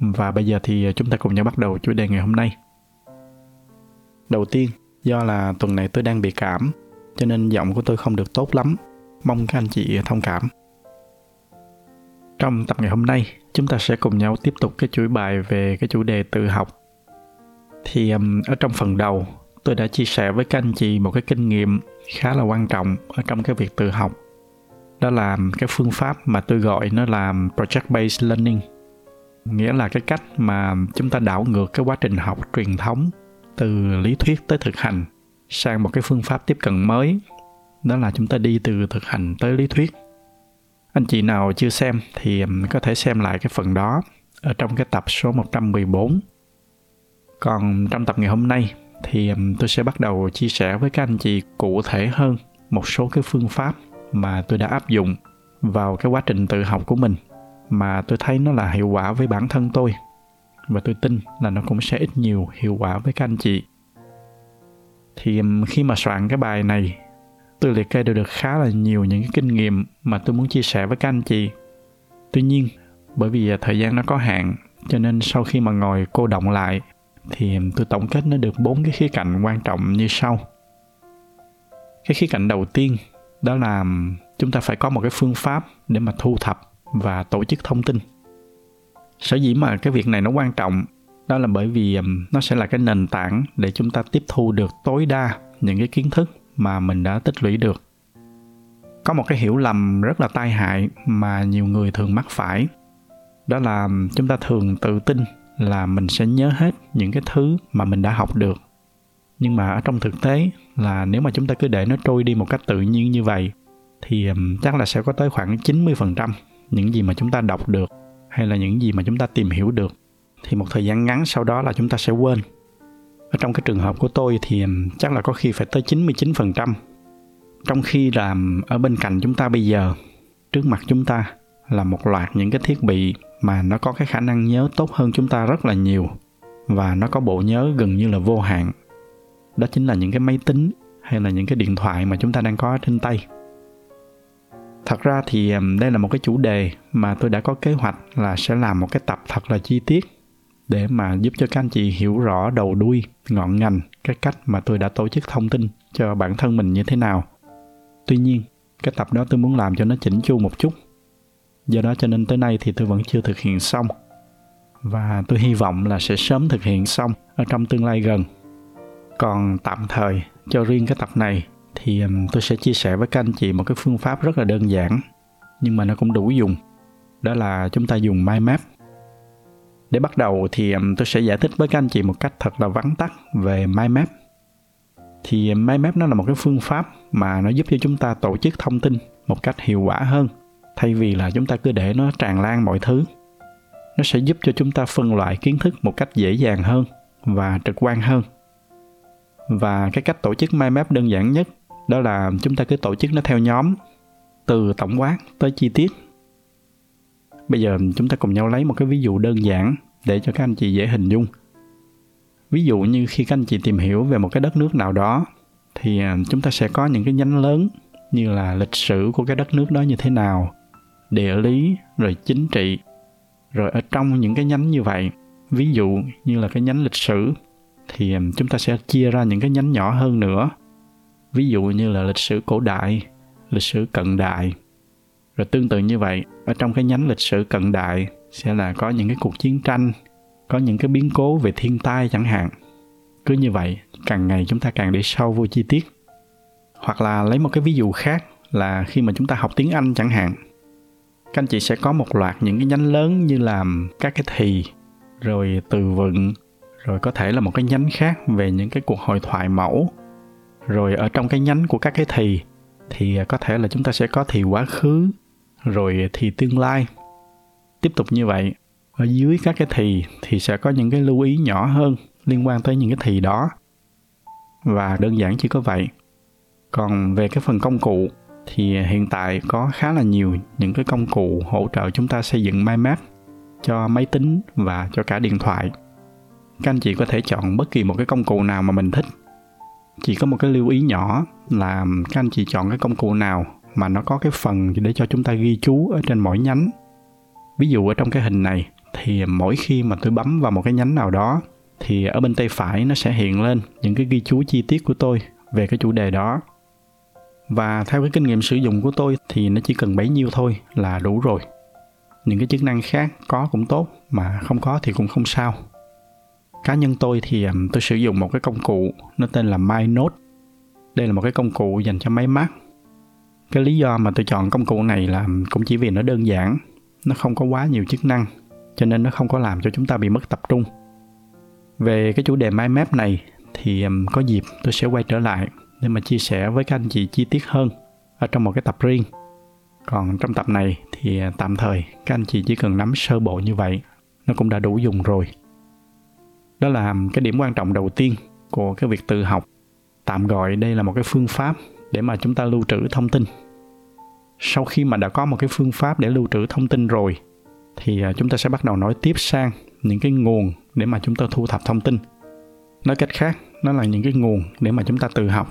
và bây giờ thì chúng ta cùng nhau bắt đầu chủ đề ngày hôm nay. Đầu tiên, do là tuần này tôi đang bị cảm, cho nên giọng của tôi không được tốt lắm. Mong các anh chị thông cảm. Trong tập ngày hôm nay, chúng ta sẽ cùng nhau tiếp tục cái chuỗi bài về cái chủ đề tự học. Thì um, ở trong phần đầu, tôi đã chia sẻ với các anh chị một cái kinh nghiệm khá là quan trọng ở trong cái việc tự học. Đó là cái phương pháp mà tôi gọi nó là project based learning nghĩa là cái cách mà chúng ta đảo ngược cái quá trình học truyền thống từ lý thuyết tới thực hành sang một cái phương pháp tiếp cận mới. Đó là chúng ta đi từ thực hành tới lý thuyết. Anh chị nào chưa xem thì có thể xem lại cái phần đó ở trong cái tập số 114 còn trong tập ngày hôm nay thì tôi sẽ bắt đầu chia sẻ với các anh chị cụ thể hơn một số cái phương pháp mà tôi đã áp dụng vào cái quá trình tự học của mình mà tôi thấy nó là hiệu quả với bản thân tôi. Và tôi tin là nó cũng sẽ ít nhiều hiệu quả với các anh chị. Thì khi mà soạn cái bài này, tôi liệt kê được khá là nhiều những cái kinh nghiệm mà tôi muốn chia sẻ với các anh chị. Tuy nhiên, bởi vì à, thời gian nó có hạn, cho nên sau khi mà ngồi cô động lại, thì tôi tổng kết nó được bốn cái khía cạnh quan trọng như sau. Cái khía cạnh đầu tiên, đó là chúng ta phải có một cái phương pháp để mà thu thập và tổ chức thông tin. Sở dĩ mà cái việc này nó quan trọng, đó là bởi vì um, nó sẽ là cái nền tảng để chúng ta tiếp thu được tối đa những cái kiến thức mà mình đã tích lũy được. Có một cái hiểu lầm rất là tai hại mà nhiều người thường mắc phải, đó là um, chúng ta thường tự tin là mình sẽ nhớ hết những cái thứ mà mình đã học được. Nhưng mà ở trong thực tế là nếu mà chúng ta cứ để nó trôi đi một cách tự nhiên như vậy, thì um, chắc là sẽ có tới khoảng 90% những gì mà chúng ta đọc được hay là những gì mà chúng ta tìm hiểu được thì một thời gian ngắn sau đó là chúng ta sẽ quên. Ở trong cái trường hợp của tôi thì chắc là có khi phải tới 99%. Trong khi là ở bên cạnh chúng ta bây giờ, trước mặt chúng ta là một loạt những cái thiết bị mà nó có cái khả năng nhớ tốt hơn chúng ta rất là nhiều và nó có bộ nhớ gần như là vô hạn. Đó chính là những cái máy tính hay là những cái điện thoại mà chúng ta đang có trên tay thật ra thì đây là một cái chủ đề mà tôi đã có kế hoạch là sẽ làm một cái tập thật là chi tiết để mà giúp cho các anh chị hiểu rõ đầu đuôi, ngọn ngành, cái cách mà tôi đã tổ chức thông tin cho bản thân mình như thế nào. Tuy nhiên, cái tập đó tôi muốn làm cho nó chỉnh chu một chút. Do đó cho nên tới nay thì tôi vẫn chưa thực hiện xong. Và tôi hy vọng là sẽ sớm thực hiện xong ở trong tương lai gần. Còn tạm thời cho riêng cái tập này thì tôi sẽ chia sẻ với các anh chị một cái phương pháp rất là đơn giản, nhưng mà nó cũng đủ dùng. Đó là chúng ta dùng mind map. Để bắt đầu thì tôi sẽ giải thích với các anh chị một cách thật là vắn tắt về mind map. Thì mind map nó là một cái phương pháp mà nó giúp cho chúng ta tổ chức thông tin một cách hiệu quả hơn, thay vì là chúng ta cứ để nó tràn lan mọi thứ. Nó sẽ giúp cho chúng ta phân loại kiến thức một cách dễ dàng hơn và trực quan hơn. Và cái cách tổ chức mind map đơn giản nhất đó là chúng ta cứ tổ chức nó theo nhóm, từ tổng quát tới chi tiết. Bây giờ chúng ta cùng nhau lấy một cái ví dụ đơn giản để cho các anh chị dễ hình dung. Ví dụ như khi các anh chị tìm hiểu về một cái đất nước nào đó, thì à, chúng ta sẽ có những cái nhánh lớn như là lịch sử của cái đất nước đó như thế nào, địa lý, rồi chính trị. Rồi ở trong những cái nhánh như vậy, ví dụ như là cái nhánh lịch sử, thì à, chúng ta sẽ chia ra những cái nhánh nhỏ hơn nữa ví dụ như là lịch sử cổ đại, lịch sử cận đại. Rồi tương tự như vậy, ở trong cái nhánh lịch sử cận đại sẽ là có những cái cuộc chiến tranh, có những cái biến cố về thiên tai chẳng hạn. Cứ như vậy, càng ngày chúng ta càng đi sâu vô chi tiết. Hoặc là lấy một cái ví dụ khác là khi mà chúng ta học tiếng anh chẳng hạn. Các anh chị sẽ có một loạt những cái nhánh lớn như là các cái thì, rồi từ vựng, rồi có thể là một cái nhánh khác về những cái cuộc hội thoại mẫu rồi ở trong cái nhánh của các cái thì thì à, có thể là chúng ta sẽ có thì quá khứ, rồi thì tương lai. Tiếp tục như vậy, ở dưới các cái thì thì sẽ có những cái lưu ý nhỏ hơn liên quan tới những cái thì đó. Và đơn giản chỉ có vậy. Còn về cái phần công cụ, thì hiện tại có khá là nhiều những cái công cụ hỗ trợ chúng ta xây dựng mind map cho máy tính và cho cả điện thoại. Các anh chị có thể chọn bất kỳ một cái công cụ nào mà mình thích chỉ có một cái lưu ý nhỏ là các anh chị chọn cái công cụ nào mà nó có cái phần để cho chúng ta ghi chú ở trên mỗi nhánh. Ví dụ ở trong cái hình này thì mỗi khi mà tôi bấm vào một cái nhánh nào đó thì ở bên tay phải nó sẽ hiện lên những cái ghi chú chi tiết của tôi về cái chủ đề đó. Và theo cái kinh nghiệm sử dụng của tôi thì nó chỉ cần bấy nhiêu thôi là đủ rồi. Những cái chức năng khác có cũng tốt mà không có thì cũng không sao cá nhân tôi thì tôi sử dụng một cái công cụ nó tên là MyNote đây là một cái công cụ dành cho máy Mac cái lý do mà tôi chọn công cụ này là cũng chỉ vì nó đơn giản, nó không có quá nhiều chức năng, cho nên nó không có làm cho chúng ta bị mất tập trung. Về cái chủ đề mind map này thì có dịp tôi sẽ quay trở lại để mà chia sẻ với các anh chị chi tiết hơn ở trong một cái tập riêng. Còn trong tập này thì à, tạm thời các anh chị chỉ cần nắm sơ bộ như vậy, nó cũng đã đủ dùng rồi đó là cái điểm quan trọng đầu tiên của cái việc tự học. Tạm gọi đây là một cái phương pháp để mà chúng ta lưu trữ thông tin. Sau khi mà đã có một cái phương pháp để lưu trữ thông tin rồi, thì à, chúng ta sẽ bắt đầu nói tiếp sang những cái nguồn để mà chúng ta thu thập thông tin. Nói cách khác, nó là những cái nguồn để mà chúng ta tự học.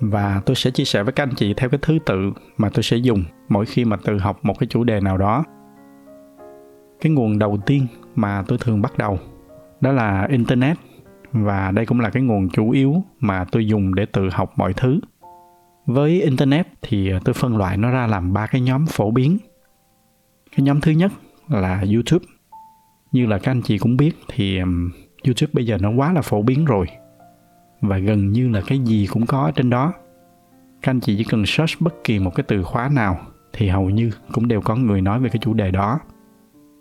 Và tôi sẽ chia sẻ với các anh chị theo cái thứ tự mà tôi sẽ dùng mỗi khi mà tự học một cái chủ đề nào đó. Cái nguồn đầu tiên mà tôi thường bắt đầu đó là internet. Và đây cũng là cái nguồn chủ yếu mà tôi dùng để tự học mọi thứ. Với internet thì tôi phân loại nó ra làm ba cái nhóm phổ biến. Cái nhóm thứ nhất là youtube. Như là các anh chị cũng biết thì youtube bây giờ nó quá là phổ biến rồi. Và gần như là cái gì cũng có ở trên đó. Các anh chị chỉ cần search bất kỳ một cái từ khóa nào thì hầu như cũng đều có người nói về cái chủ đề đó.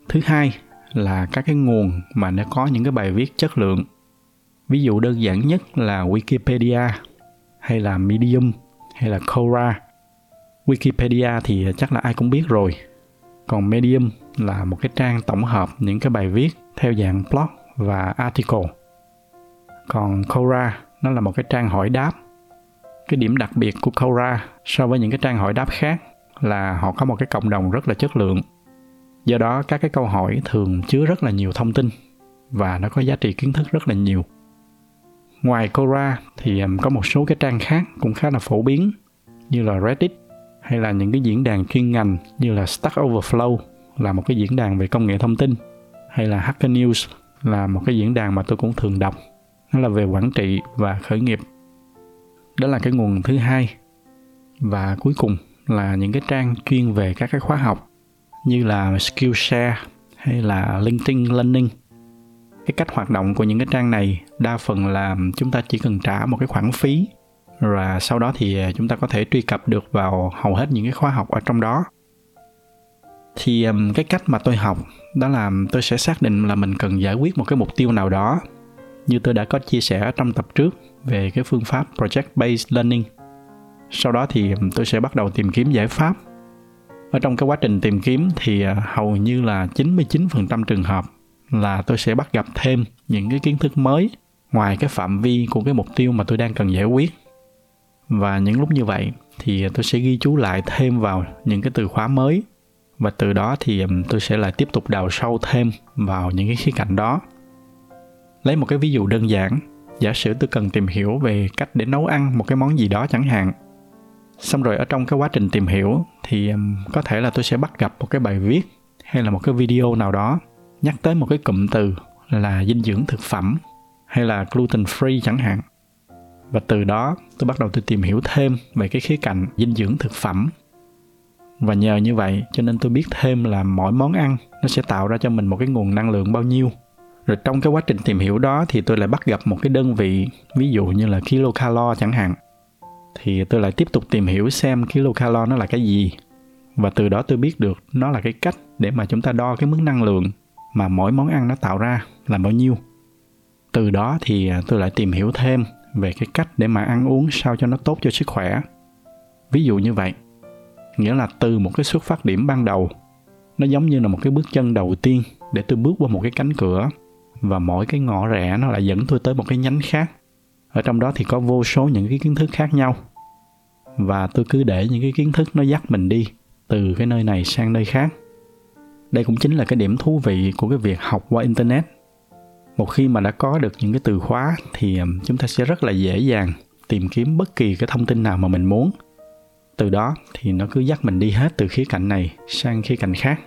Thứ hai là các cái nguồn mà nó có những cái bài viết chất lượng. Ví dụ đơn giản nhất là wikipedia, hay là medium, hay là quora wikipedia thì chắc là ai cũng biết rồi. Còn medium là một cái trang tổng hợp những cái bài viết theo dạng blog và article. Còn quora nó là một cái trang hỏi đáp. Cái điểm đặc biệt của quora so với những cái trang hỏi đáp khác là họ có một cái cộng đồng rất là chất lượng do đó, các cái câu hỏi thường chứa rất là nhiều thông tin và nó có giá trị kiến thức rất là nhiều. Ngoài quora thì có một số cái trang khác cũng khá là phổ biến như là reddit hay là những cái diễn đàn chuyên ngành như là stack overflow là một cái diễn đàn về công nghệ thông tin hay là hacker news là một cái diễn đàn mà tôi cũng thường đọc. Nó là về quản trị và khởi nghiệp. Đó là cái nguồn thứ hai. Và cuối cùng là những cái trang chuyên về các cái khóa học như là Skillshare hay là LinkedIn Learning. Cái cách hoạt động của những cái trang này đa phần là chúng ta chỉ cần trả một cái khoản phí và sau đó thì chúng ta có thể truy cập được vào hầu hết những cái khóa học ở trong đó. Thì um, cái cách mà tôi học đó là tôi sẽ xác định là mình cần giải quyết một cái mục tiêu nào đó, như tôi đã có chia sẻ trong tập trước về cái phương pháp project based learning sau đó thì um, tôi sẽ bắt đầu tìm kiếm giải pháp ở trong cái quá trình tìm kiếm thì à, hầu như là 99% trường hợp là tôi sẽ bắt gặp thêm những cái kiến thức mới ngoài cái phạm vi của cái mục tiêu mà tôi đang cần giải quyết. Và những lúc như vậy thì tôi sẽ ghi chú lại thêm vào những cái từ khóa mới và từ đó thì tôi sẽ lại tiếp tục đào sâu thêm vào những cái khía cạnh đó. Lấy một cái ví dụ đơn giản, giả sử tôi cần tìm hiểu về cách để nấu ăn một cái món gì đó chẳng hạn xong rồi ở trong cái quá trình tìm hiểu thì có thể là tôi sẽ bắt gặp một cái bài viết hay là một cái video nào đó nhắc tới một cái cụm từ là dinh dưỡng thực phẩm hay là gluten free chẳng hạn. Và từ đó tôi bắt đầu tôi tìm hiểu thêm về cái khía cạnh dinh dưỡng thực phẩm. Và nhờ như vậy cho nên tôi biết thêm là mỗi món ăn nó sẽ tạo ra cho mình một cái nguồn năng lượng bao nhiêu. Rồi trong cái quá trình tìm hiểu đó thì tôi lại bắt gặp một cái đơn vị, ví dụ như là kilocalo chẳng hạn thì tôi lại tiếp tục tìm hiểu xem kilocalo nó là cái gì. Và từ đó tôi biết được nó là cái cách để mà chúng ta đo cái mức năng lượng mà mỗi món ăn nó tạo ra là bao nhiêu. Từ đó thì à, tôi lại tìm hiểu thêm về cái cách để mà ăn uống sao cho nó tốt cho sức khỏe. Ví dụ như vậy, nghĩa là từ một cái xuất phát điểm ban đầu, nó giống như là một cái bước chân đầu tiên để tôi bước qua một cái cánh cửa và mỗi cái ngõ rẽ nó lại dẫn tôi tới một cái nhánh khác ở trong đó thì có vô số những cái kiến thức khác nhau. Và tôi cứ để những cái kiến thức nó dắt mình đi từ cái nơi này sang nơi khác. Đây cũng chính là cái điểm thú vị của cái việc học qua internet. Một khi mà đã có được những cái từ khóa thì chúng ta sẽ rất là dễ dàng tìm kiếm bất kỳ cái thông tin nào mà mình muốn. Từ đó thì nó cứ dắt mình đi hết từ khía cạnh này sang khía cạnh khác.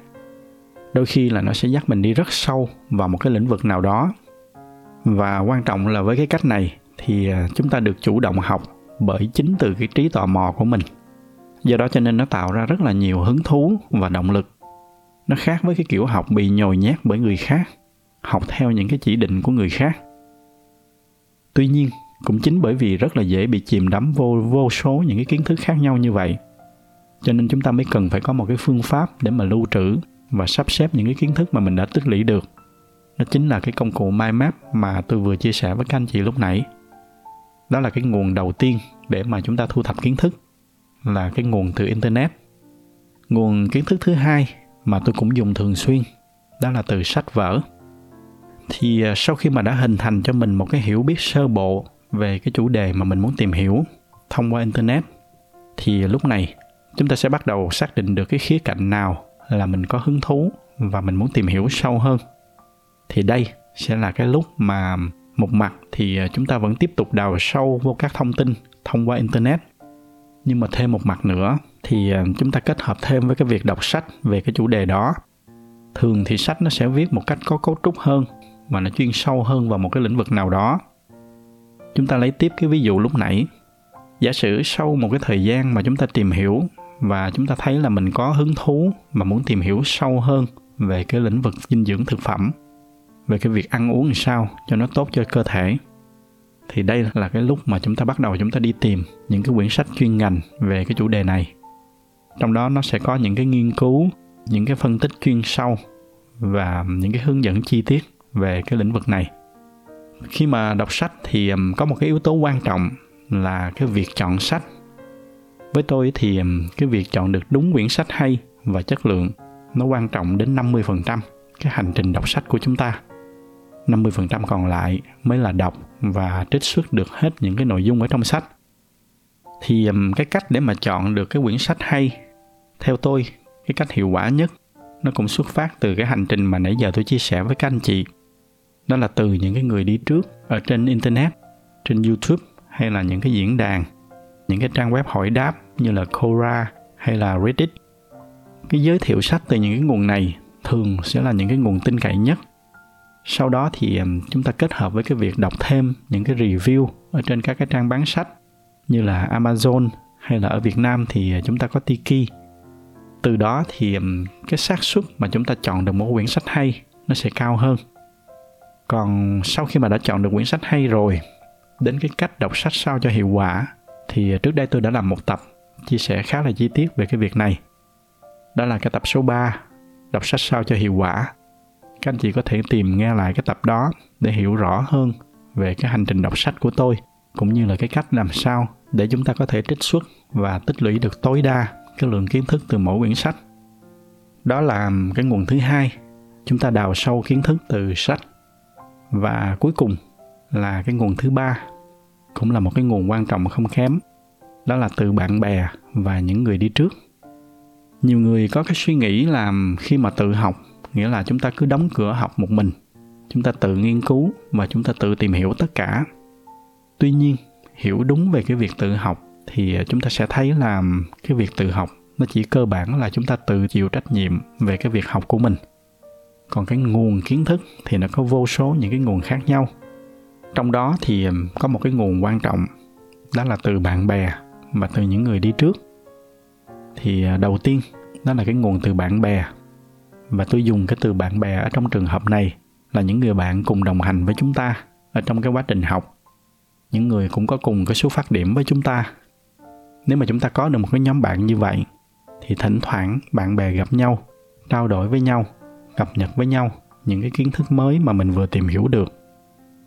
Đôi khi là nó sẽ dắt mình đi rất sâu vào một cái lĩnh vực nào đó. Và quan trọng là với cái cách này thì à, chúng ta được chủ động học bởi chính từ cái trí tò mò của mình. Do đó cho nên nó tạo ra rất là nhiều hứng thú và động lực. Nó khác với cái kiểu học bị nhồi nhét bởi người khác, học theo những cái chỉ định của người khác. Tuy nhiên, cũng chính bởi vì rất là dễ bị chìm đắm vô vô số những cái kiến thức khác nhau như vậy, cho nên chúng ta mới cần phải có một cái phương pháp để mà lưu trữ và sắp xếp những cái kiến thức mà mình đã tích lũy được. Nó chính là cái công cụ mind map mà tôi vừa chia sẻ với các anh chị lúc nãy đó là cái nguồn đầu tiên để mà chúng ta thu thập kiến thức, là cái nguồn từ internet. Nguồn kiến thức thứ hai mà tôi cũng dùng thường xuyên, đó là từ sách vở. Thì à, sau khi mà đã hình thành cho mình một cái hiểu biết sơ bộ về cái chủ đề mà mình muốn tìm hiểu thông qua internet, thì lúc này chúng ta sẽ bắt đầu xác định được cái khía cạnh nào là mình có hứng thú và mình muốn tìm hiểu sâu hơn. Thì đây sẽ là cái lúc mà một mặt thì à, chúng ta vẫn tiếp tục đào sâu vô các thông tin thông qua internet. Nhưng mà thêm một mặt nữa thì à, chúng ta kết hợp thêm với cái việc đọc sách về cái chủ đề đó. Thường thì sách nó sẽ viết một cách có cấu trúc hơn và nó chuyên sâu hơn vào một cái lĩnh vực nào đó. Chúng ta lấy tiếp cái ví dụ lúc nãy. Giả sử sau một cái thời gian mà chúng ta tìm hiểu và chúng ta thấy là mình có hứng thú mà muốn tìm hiểu sâu hơn về cái lĩnh vực dinh dưỡng thực phẩm về cái việc ăn uống làm sao cho nó tốt cho cơ thể. Thì đây là cái lúc mà chúng ta bắt đầu chúng ta đi tìm những cái quyển sách chuyên ngành về cái chủ đề này. Trong đó nó sẽ có những cái nghiên cứu, những cái phân tích chuyên sâu và những cái hướng dẫn chi tiết về cái lĩnh vực này. Khi mà đọc sách thì có một cái yếu tố quan trọng là cái việc chọn sách. Với tôi thì cái việc chọn được đúng quyển sách hay và chất lượng nó quan trọng đến 50% cái hành trình đọc sách của chúng ta. 50% còn lại mới là đọc và trích xuất được hết những cái nội dung ở trong sách. Thì cái cách để mà chọn được cái quyển sách hay, theo tôi, cái cách hiệu quả nhất, nó cũng xuất phát từ cái hành trình mà nãy giờ tôi chia sẻ với các anh chị đó là từ những cái người đi trước ở trên internet, trên youtube hay là những cái diễn đàn, những cái trang web hỏi đáp như là Quora hay là Reddit. Cái giới thiệu sách từ những cái nguồn này thường sẽ là những cái nguồn tin cậy nhất. Sau đó thì chúng ta kết hợp với cái việc đọc thêm những cái review ở trên các cái trang bán sách như là Amazon hay là ở Việt Nam thì chúng ta có Tiki. Từ đó thì cái xác suất mà chúng ta chọn được một quyển sách hay nó sẽ cao hơn. Còn sau khi mà đã chọn được quyển sách hay rồi, đến cái cách đọc sách sao cho hiệu quả thì trước đây tôi đã làm một tập chia sẻ khá là chi tiết về cái việc này. Đó là cái tập số 3, đọc sách sao cho hiệu quả. Các anh chị có thể tìm nghe lại cái tập đó để hiểu rõ hơn về cái hành trình đọc sách của tôi cũng như là cái cách làm sao để chúng ta có thể trích xuất và tích lũy được tối đa cái lượng kiến thức từ mỗi quyển sách. Đó là cái nguồn thứ hai, chúng ta đào sâu kiến thức từ sách. Và cuối cùng là cái nguồn thứ ba cũng là một cái nguồn quan trọng không kém đó là từ bạn bè và những người đi trước nhiều người có cái suy nghĩ là khi mà tự học nghĩa là chúng ta cứ đóng cửa học một mình. Chúng ta tự nghiên cứu và chúng ta tự tìm hiểu tất cả. Tuy nhiên, hiểu đúng về cái việc tự học thì chúng ta sẽ thấy là cái việc tự học nó chỉ cơ bản là chúng ta tự chịu trách nhiệm về cái việc học của mình. Còn cái nguồn kiến thức thì nó có vô số những cái nguồn khác nhau. Trong đó thì um, có một cái nguồn quan trọng, đó là từ bạn bè và từ những người đi trước. Thì à, đầu tiên, đó là cái nguồn từ bạn bè và tôi dùng cái từ bạn bè ở trong trường hợp này là những người bạn cùng đồng hành với chúng ta ở trong cái quá trình học. Những người cũng có cùng cái số phát điểm với chúng ta. Nếu mà chúng ta có được một cái nhóm bạn như vậy, thì thỉnh thoảng bạn bè gặp nhau, trao đổi với nhau, cập nhật với nhau những cái kiến thức mới mà mình vừa tìm hiểu được.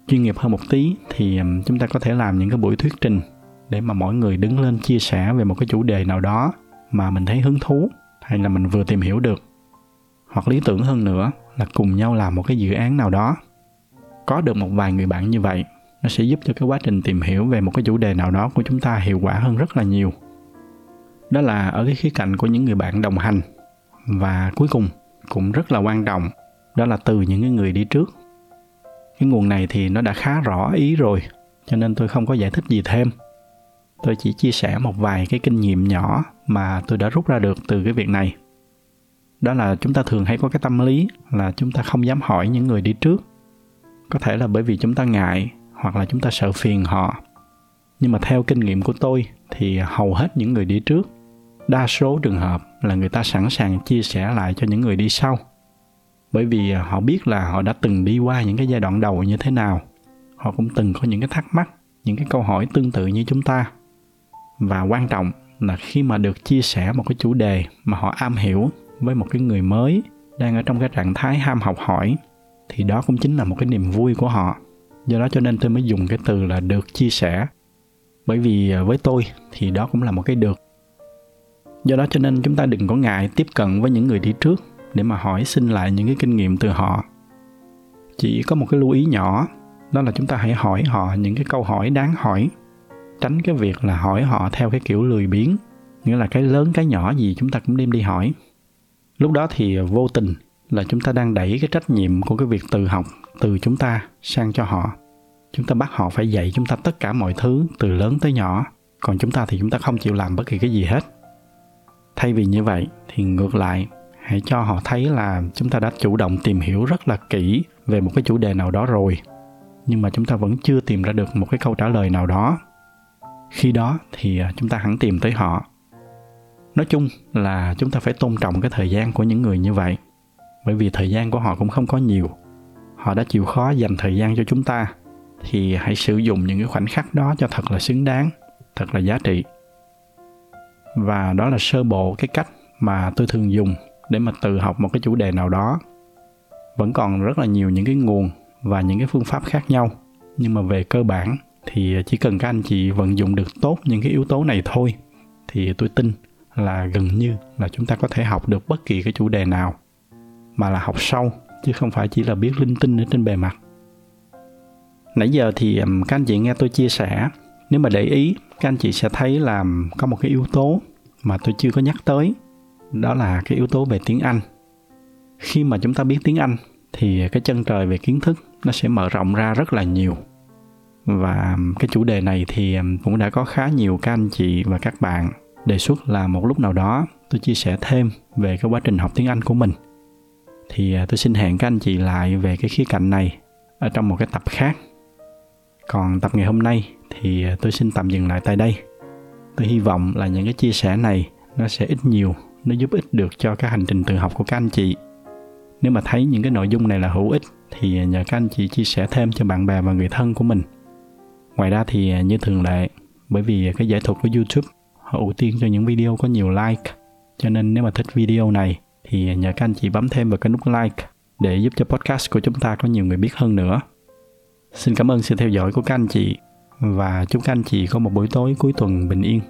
Chuyên nghiệp hơn một tí thì chúng ta có thể làm những cái buổi thuyết trình để mà mỗi người đứng lên chia sẻ về một cái chủ đề nào đó mà mình thấy hứng thú hay là mình vừa tìm hiểu được hoặc lý tưởng hơn nữa là cùng nhau làm một cái dự án nào đó. Có được một vài người bạn như vậy, nó sẽ giúp cho cái quá trình tìm hiểu về một cái chủ đề nào đó của chúng ta hiệu quả hơn rất là nhiều. Đó là ở cái khía cạnh của những người bạn đồng hành. Và cuối cùng, cũng rất là quan trọng, đó là từ những cái người đi trước. Cái nguồn này thì nó đã khá rõ ý rồi, cho nên tôi không có giải thích gì thêm. Tôi chỉ chia sẻ một vài cái kinh nghiệm nhỏ mà tôi đã rút ra được từ cái việc này đó là chúng ta thường hay có cái tâm lý là chúng ta không dám hỏi những người đi trước. Có thể là bởi vì chúng ta ngại hoặc là chúng ta sợ phiền họ. Nhưng mà theo kinh nghiệm của tôi thì hầu hết những người đi trước, đa số trường hợp là người ta sẵn sàng chia sẻ lại cho những người đi sau. Bởi vì họ biết là họ đã từng đi qua những cái giai đoạn đầu như thế nào. Họ cũng từng có những cái thắc mắc, những cái câu hỏi tương tự như chúng ta. Và quan trọng là khi mà được chia sẻ một cái chủ đề mà họ am hiểu với một cái người mới đang ở trong cái trạng thái ham học hỏi, thì đó cũng chính là một cái niềm vui của họ. Do đó cho nên tôi mới dùng cái từ là được chia sẻ. Bởi vì à, với tôi thì đó cũng là một cái được. Do đó cho nên chúng ta đừng có ngại tiếp cận với những người đi trước để mà hỏi xin lại những cái kinh nghiệm từ họ. Chỉ có một cái lưu ý nhỏ, đó là chúng ta hãy hỏi họ những cái câu hỏi đáng hỏi. Tránh cái việc là hỏi họ theo cái kiểu lười biếng, nghĩa là cái lớn cái nhỏ gì chúng ta cũng đem đi hỏi lúc đó thì vô tình là chúng ta đang đẩy cái trách nhiệm của cái việc tự học từ chúng ta sang cho họ. Chúng ta bắt họ phải dạy chúng ta tất cả mọi thứ, từ lớn tới nhỏ. Còn chúng ta thì chúng ta không chịu làm bất kỳ cái gì hết. Thay vì như vậy thì ngược lại, hãy cho họ thấy là chúng ta đã chủ động tìm hiểu rất là kỹ về một cái chủ đề nào đó rồi, nhưng mà chúng ta vẫn chưa tìm ra được một cái câu trả lời nào đó. Khi đó thì à, chúng ta hẳn tìm tới họ nói chung là chúng ta phải tôn trọng cái thời gian của những người như vậy. Bởi vì thời gian của họ cũng không có nhiều. Họ đã chịu khó dành thời gian cho chúng ta. Thì hãy sử dụng những cái khoảnh khắc đó cho thật là xứng đáng, thật là giá trị. Và đó là sơ bộ cái cách mà tôi thường dùng để mà tự học một cái chủ đề nào đó. Vẫn còn rất là nhiều những cái nguồn và những cái phương pháp khác nhau. Nhưng mà về cơ bản thì chỉ cần các anh chị vận dụng được tốt những cái yếu tố này thôi, thì tôi tin là gần như là chúng ta có thể học được bất kỳ cái chủ đề nào, mà là học sâu, chứ không phải chỉ là biết linh tinh ở trên bề mặt. Nãy giờ thì các anh chị nghe tôi chia sẻ, nếu mà để ý, các anh chị sẽ thấy là có một cái yếu tố mà tôi chưa có nhắc tới, đó là cái yếu tố về tiếng anh. Khi mà chúng ta biết tiếng anh thì cái chân trời về kiến thức nó sẽ mở rộng ra rất là nhiều. Và cái chủ đề này thì cũng đã có khá nhiều các anh chị và các bạn đề xuất là một lúc nào đó tôi chia sẻ thêm về cái quá trình học tiếng anh của mình. Thì à, tôi xin hẹn các anh chị lại về cái khía cạnh này ở trong một cái tập khác. Còn tập ngày hôm nay thì à, tôi xin tạm dừng lại tại đây. Tôi hy vọng là những cái chia sẻ này nó sẽ ít nhiều, nó giúp ích được cho cái hành trình tự học của các anh chị. Nếu mà thấy những cái nội dung này là hữu ích thì à, nhờ các anh chị chia sẻ thêm cho bạn bè và người thân của mình. Ngoài ra thì như thường lệ, bởi vì cái giải thuật của youtube họ ưu tiên cho những video có nhiều like. Cho nên nếu mà thích video này thì nhờ các anh chị bấm thêm vào cái nút like để giúp cho podcast của chúng ta có nhiều người biết hơn nữa. Xin cảm ơn sự theo dõi của các anh chị và chúc các anh chị có một buổi tối cuối tuần bình yên.